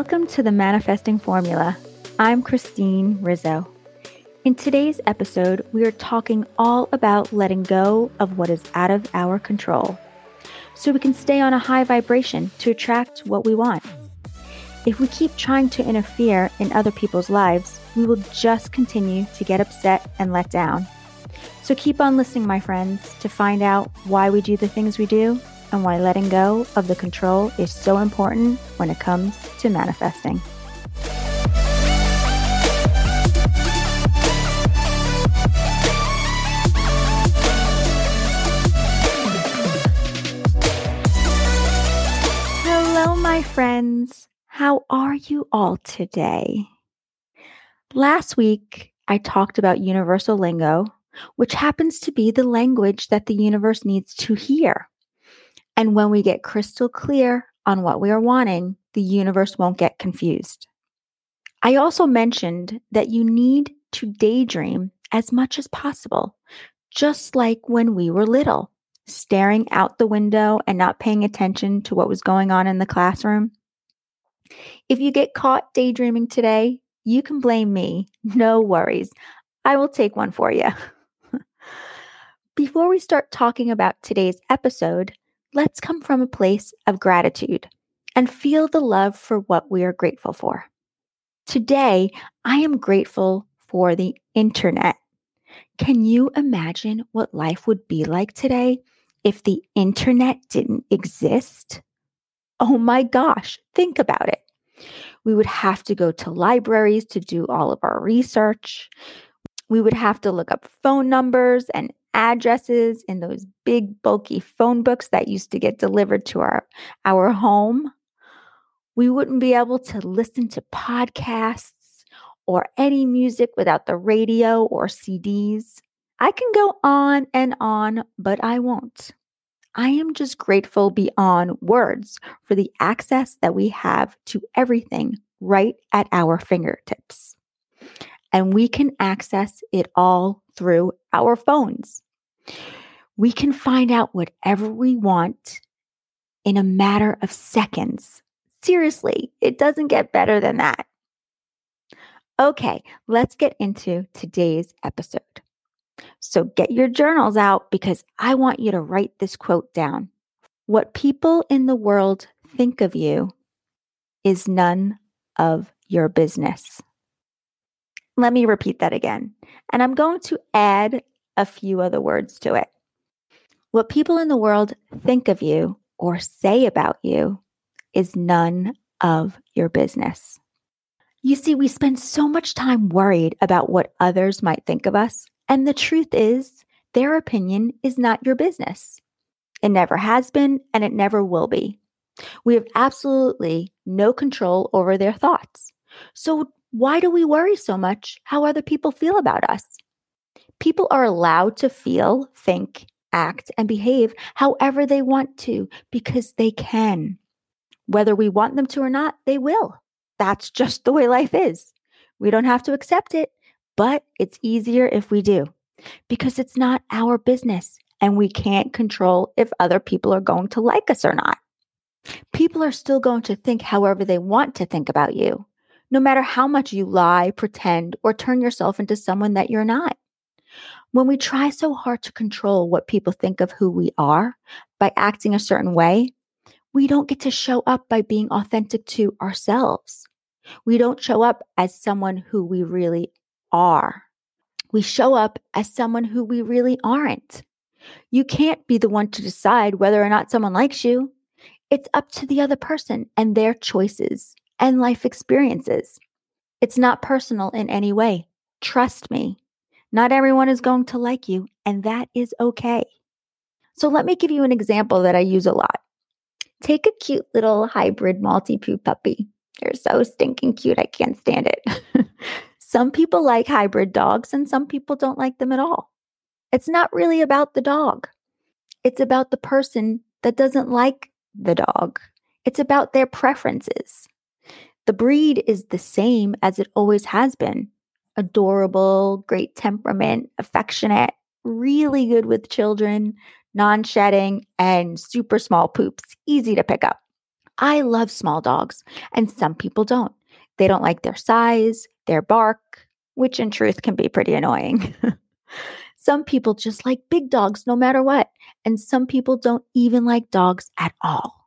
Welcome to the Manifesting Formula. I'm Christine Rizzo. In today's episode, we are talking all about letting go of what is out of our control so we can stay on a high vibration to attract what we want. If we keep trying to interfere in other people's lives, we will just continue to get upset and let down. So keep on listening, my friends, to find out why we do the things we do and why letting go of the control is so important when it comes to manifesting. Hello, my friends. How are you all today? Last week, I talked about universal lingo, which happens to be the language that the universe needs to hear. And when we get crystal clear on what we are wanting, the universe won't get confused. I also mentioned that you need to daydream as much as possible, just like when we were little, staring out the window and not paying attention to what was going on in the classroom. If you get caught daydreaming today, you can blame me. No worries. I will take one for you. Before we start talking about today's episode, let's come from a place of gratitude and feel the love for what we are grateful for. Today, I am grateful for the internet. Can you imagine what life would be like today if the internet didn't exist? Oh my gosh, think about it. We would have to go to libraries to do all of our research. We would have to look up phone numbers and addresses in those big, bulky phone books that used to get delivered to our, our home. We wouldn't be able to listen to podcasts or any music without the radio or CDs. I can go on and on, but I won't. I am just grateful beyond words for the access that we have to everything right at our fingertips. And we can access it all through our phones. We can find out whatever we want in a matter of seconds. Seriously, it doesn't get better than that. Okay, let's get into today's episode. So get your journals out because I want you to write this quote down. What people in the world think of you is none of your business. Let me repeat that again. And I'm going to add a few other words to it. What people in the world think of you or say about you is none of your business. You see, we spend so much time worried about what others might think of us. And the truth is, their opinion is not your business. It never has been, and it never will be. We have absolutely no control over their thoughts. So, why do we worry so much how other people feel about us? People are allowed to feel, think, act, and behave however they want to because they can. Whether we want them to or not, they will. That's just the way life is. We don't have to accept it, but it's easier if we do because it's not our business and we can't control if other people are going to like us or not. People are still going to think however they want to think about you, no matter how much you lie, pretend, or turn yourself into someone that you're not. When we try so hard to control what people think of who we are by acting a certain way, we don't get to show up by being authentic to ourselves. We don't show up as someone who we really are. We show up as someone who we really aren't. You can't be the one to decide whether or not someone likes you. It's up to the other person and their choices and life experiences. It's not personal in any way. Trust me. Not everyone is going to like you, and that is okay. So let me give you an example that I use a lot. Take a cute little hybrid Maltipoo puppy. They're so stinking cute, I can't stand it. some people like hybrid dogs, and some people don't like them at all. It's not really about the dog, it's about the person that doesn't like the dog. It's about their preferences. The breed is the same as it always has been adorable, great temperament, affectionate, really good with children, non shedding, and super small poops, easy to pick up. I love small dogs, and some people don't. They don't like their size, their bark, which in truth can be pretty annoying. some people just like big dogs no matter what, and some people don't even like dogs at all.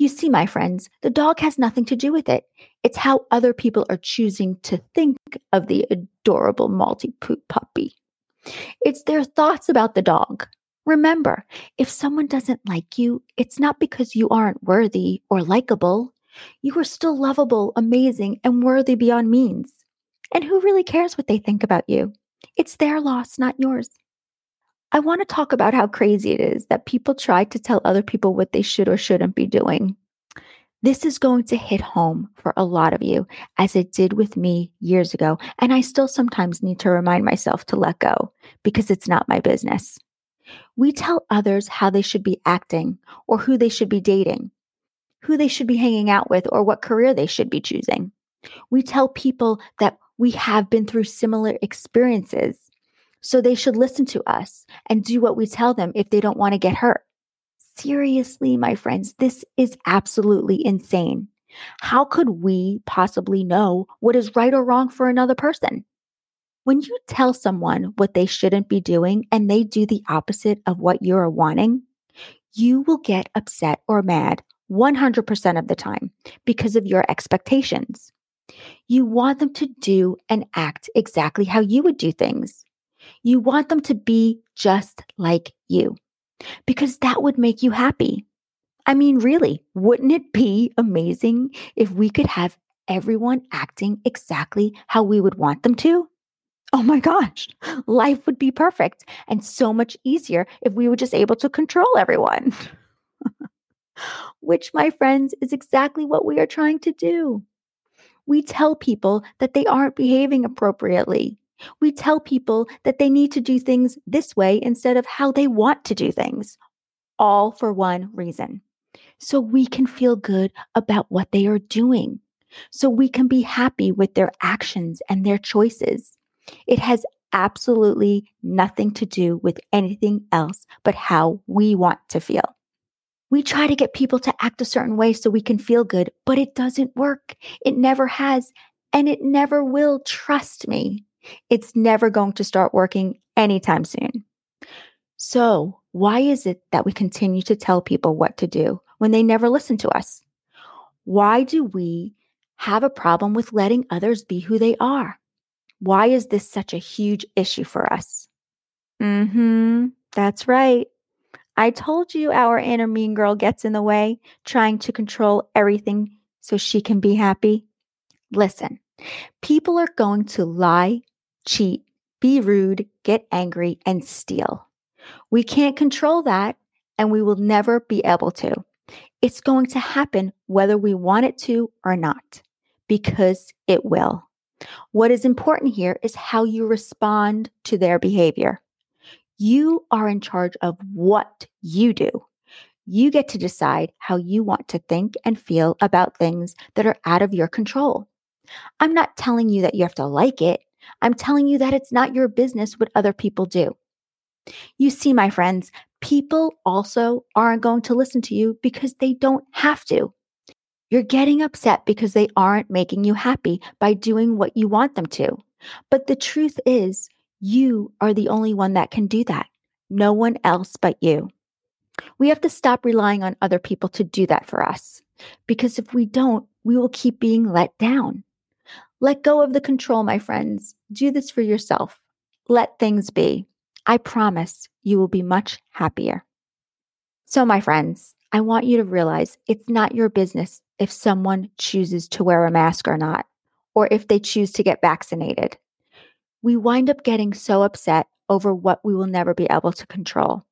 You see, my friends, the dog has nothing to do with it. It's how other people are choosing to think of the adorable Maltipoo puppy. It's their thoughts about the dog. Remember, if someone doesn't like you, it's not because you aren't worthy or likable. You are still lovable, amazing, and worthy beyond means. And who really cares what they think about you? It's their loss, not yours. I want to talk about how crazy it is that people try to tell other people what they should or shouldn't be doing. This is going to hit home for a lot of you, as it did with me years ago. And I still sometimes need to remind myself to let go because it's not my business. We tell others how they should be acting or who they should be dating, who they should be hanging out with, or what career they should be choosing. We tell people that we have been through similar experiences so they should listen to us and do what we tell them if they don't want to get hurt. Seriously, my friends, this is absolutely insane. How could we possibly know what is right or wrong for another person? When you tell someone what they shouldn't be doing and they do the opposite of what you're wanting, you will get upset or mad 100% of the time because of your expectations. You want them to do and act exactly how you would do things. You want them to be just like you because that would make you happy. I mean, really, wouldn't it be amazing if we could have everyone acting exactly how we would want them to? Oh my gosh, life would be perfect and so much easier if we were just able to control everyone. Which, my friends, is exactly what we are trying to do. We tell people that they aren't behaving appropriately we tell people that they need to do things this way instead of how they want to do things, all for one reason. So we can feel good about what they are doing. So we can be happy with their actions and their choices. It has absolutely nothing to do with anything else but how we want to feel. We try to get people to act a certain way so we can feel good, but it doesn't work. It never has, and it never will. Trust me. It's never going to start working anytime soon. So, why is it that we continue to tell people what to do when they never listen to us? Why do we have a problem with letting others be who they are? Why is this such a huge issue for us? Mm hmm. That's right. I told you our inner mean girl gets in the way, trying to control everything so she can be happy. Listen, people are going to lie, cheat, be rude, get angry, and steal. We can't control that, and we will never be able to. It's going to happen whether we want it to or not, because it will. What is important here is how you respond to their behavior. You are in charge of what you do. You get to decide how you want to think and feel about things that are out of your control. I'm not telling you that you have to like it. I'm telling you that it's not your business what other people do. You see, my friends, people also aren't going to listen to you because they don't have to. You're getting upset because they aren't making you happy by doing what you want them to. But the truth is, you are the only one that can do that. No one else but you. We have to stop relying on other people to do that for us. Because if we don't, we will keep being let down. Let go of the control, my friends. Do this for yourself. Let things be. I promise you will be much happier. So, my friends, I want you to realize it's not your business if someone chooses to wear a mask or not, or if they choose to get vaccinated. We wind up getting so upset over what we will never be able to control.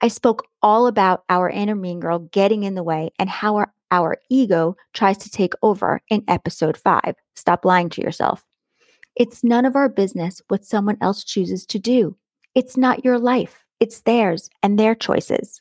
I spoke all about our inner mean girl getting in the way and how our our ego tries to take over in episode five. Stop lying to yourself. It's none of our business what someone else chooses to do. It's not your life, it's theirs and their choices.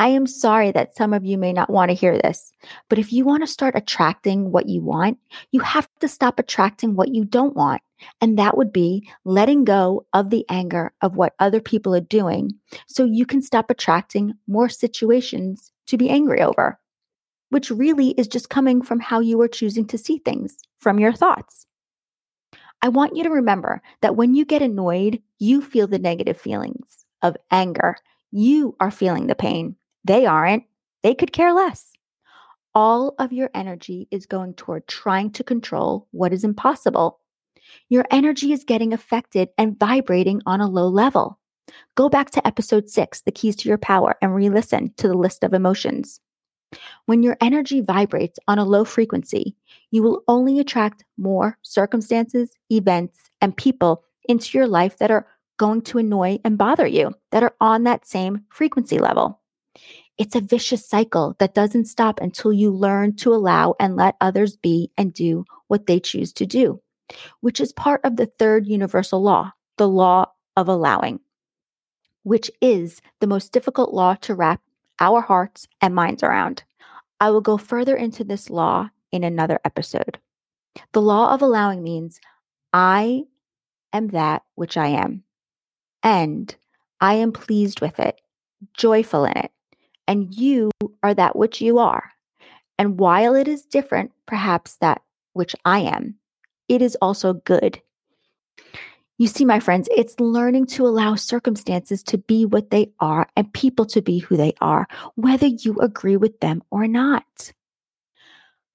I am sorry that some of you may not want to hear this, but if you want to start attracting what you want, you have to stop attracting what you don't want. And that would be letting go of the anger of what other people are doing so you can stop attracting more situations to be angry over. which really is just coming from how you are choosing to see things, from your thoughts. I want you to remember that when you get annoyed, you feel the negative feelings of anger. You are feeling the pain. They aren't. They could care less. All of your energy is going toward trying to control what is impossible. Your energy is getting affected and vibrating on a low level. Go back to episode six, The Keys to Your Power, and re listen to the list of emotions. When your energy vibrates on a low frequency, you will only attract more circumstances, events, and people into your life that are going to annoy and bother you, that are on that same frequency level. It's a vicious cycle that doesn't stop until you learn to allow and let others be and do what they choose to do, which is part of the third universal law, the law of allowing, which is the most difficult law to wrap our hearts and minds around. I will go further into this law in another episode. The law of allowing means I am that which I am, and I am pleased with it, joyful in it, and you are that which you are. And while it is different, perhaps that which I am, it is also good. You see, my friends, it's learning to allow circumstances to be what they are and people to be who they are, whether you agree with them or not.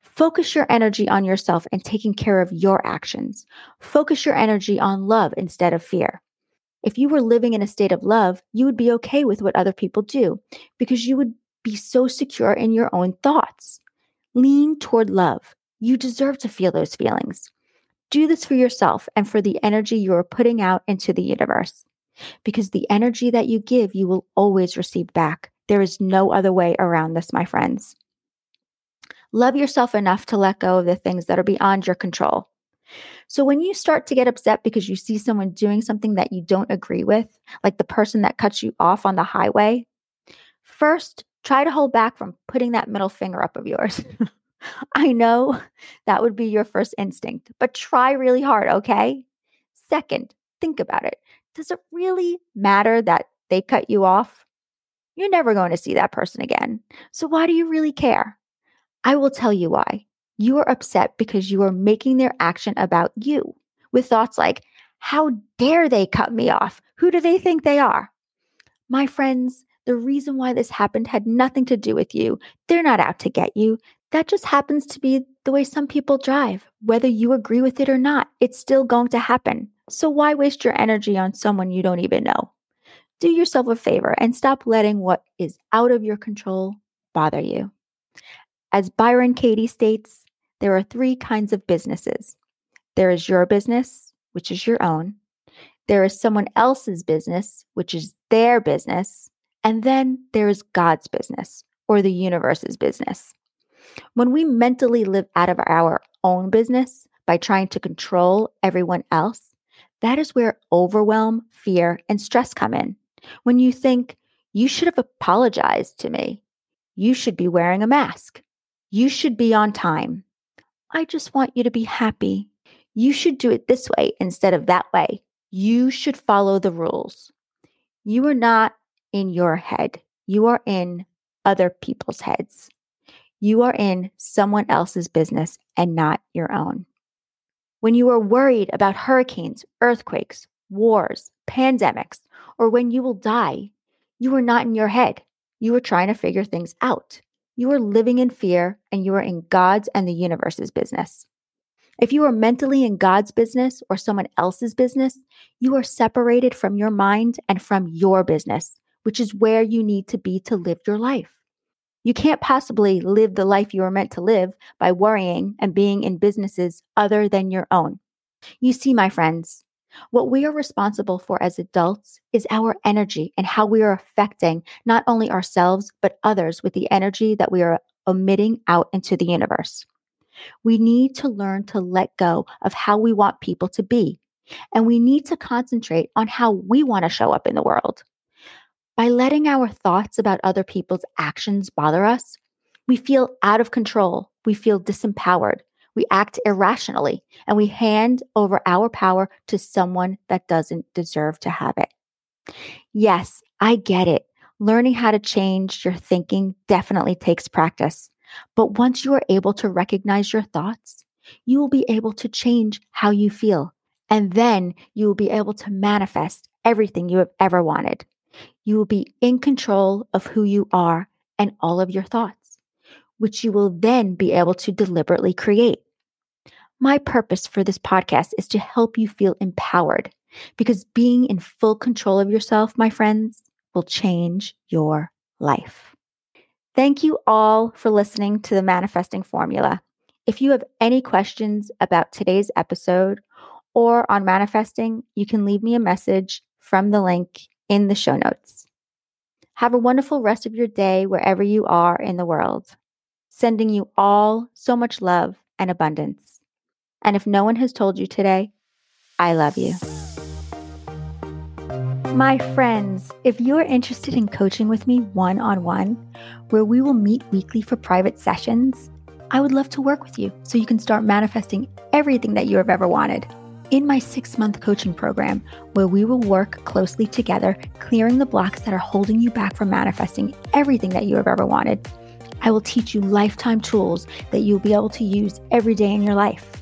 Focus your energy on yourself and taking care of your actions. Focus your energy on love instead of fear. If you were living in a state of love, you would be okay with what other people do because you would be so secure in your own thoughts. Lean toward love. You deserve to feel those feelings. Do this for yourself and for the energy you are putting out into the universe. Because the energy that you give, you will always receive back. There is no other way around this, my friends. Love yourself enough to let go of the things that are beyond your control. So when you start to get upset because you see someone doing something that you don't agree with, like the person that cuts you off on the highway, first try to hold back from putting that middle finger up of yours. I know that would be your first instinct, but try really hard, okay? Second, think about it. Does it really matter that they cut you off? You're never going to see that person again. So why do you really care? I will tell you why. You are upset because you are making their action about you with thoughts like, how dare they cut me off? Who do they think they are? My friends, the reason why this happened had nothing to do with you. They're not out to get you. That just happens to be the way some people drive. Whether you agree with it or not, it's still going to happen. So why waste your energy on someone you don't even know? Do yourself a favor and stop letting what is out of your control bother you. As Byron Katie states, there are three kinds of businesses there is your business, which is your own, there is someone else's business, which is their business, and then there is God's business or the universe's business. When we mentally live out of our own business by trying to control everyone else, that is where overwhelm, fear, and stress come in. When you think, you should have apologized to me, you should be wearing a mask, you should be on time. I just want you to be happy. You should do it this way instead of that way. You should follow the rules. You are not in your head, you are in other people's heads. You are in someone else's business and not your own. When you are worried about hurricanes, earthquakes, wars, pandemics, or when you will die, you are not in your head. You are trying to figure things out. You are living in fear and you are in God's and the universe's business. If you are mentally in God's business or someone else's business, you are separated from your mind and from your business, which is where you need to be to live your life. You can't possibly live the life you are meant to live by worrying and being in businesses other than your own. You see, my friends, what we are responsible for as adults is our energy and how we are affecting not only ourselves, but others with the energy that we are emitting out into the universe. We need to learn to let go of how we want people to be, and we need to concentrate on how we want to show up in the world. By letting our thoughts about other people's actions bother us, we feel out of control, we feel disempowered, we act irrationally, and we hand over our power to someone that doesn't deserve to have it. Yes, I get it. Learning how to change your thinking definitely takes practice. But once you are able to recognize your thoughts, you will be able to change how you feel. And then you will be able to manifest everything you have ever wanted. You will be in control of who you are and all of your thoughts, which you will then be able to deliberately create. My purpose for this podcast is to help you feel empowered because being in full control of yourself, my friends, will change your life. Thank you all for listening to the Manifesting Formula. If you have any questions about today's episode or on manifesting, you can leave me a message from the link in the show notes. Have a wonderful rest of your day wherever you are in the world. Sending you all so much love and abundance. And if no one has told you today, I love you. My friends, if you are interested in coaching with me one on one, where we will meet weekly for private sessions, I would love to work with you so you can start manifesting everything that you have ever wanted. In my six month coaching program, where we will work closely together, clearing the blocks that are holding you back from manifesting everything that you have ever wanted, I will teach you lifetime tools that you'll be able to use every day in your life.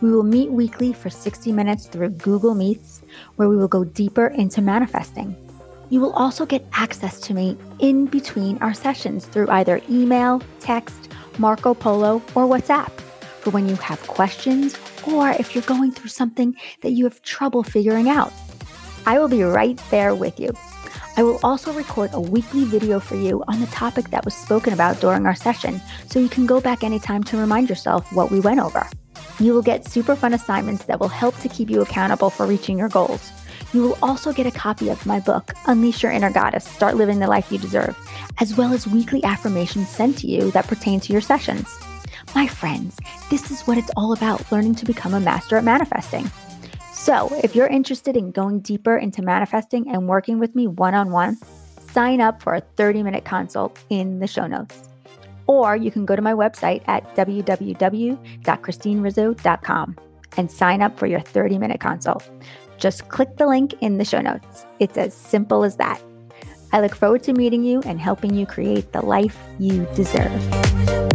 We will meet weekly for 60 minutes through Google Meets, where we will go deeper into manifesting. You will also get access to me in between our sessions through either email, text, Marco Polo, or WhatsApp for when you have questions or if you're going through something that you have trouble figuring out. I will be right there with you. I will also record a weekly video for you on the topic that was spoken about during our session so you can go back anytime to remind yourself what we went over. You will get super fun assignments that will help to keep you accountable for reaching your goals. You will also get a copy of my book, Unleash Your Inner Goddess Start Living the Life You Deserve, as well as weekly affirmations sent to you that pertain to your sessions. My friends, this is what it's all about learning to become a master at manifesting. So, if you're interested in going deeper into manifesting and working with me one on one, sign up for a 30 minute consult in the show notes or you can go to my website at www.christinerizzo.com and sign up for your 30 minute consult. Just click the link in the show notes. It's as simple as that. I look forward to meeting you and helping you create the life you deserve.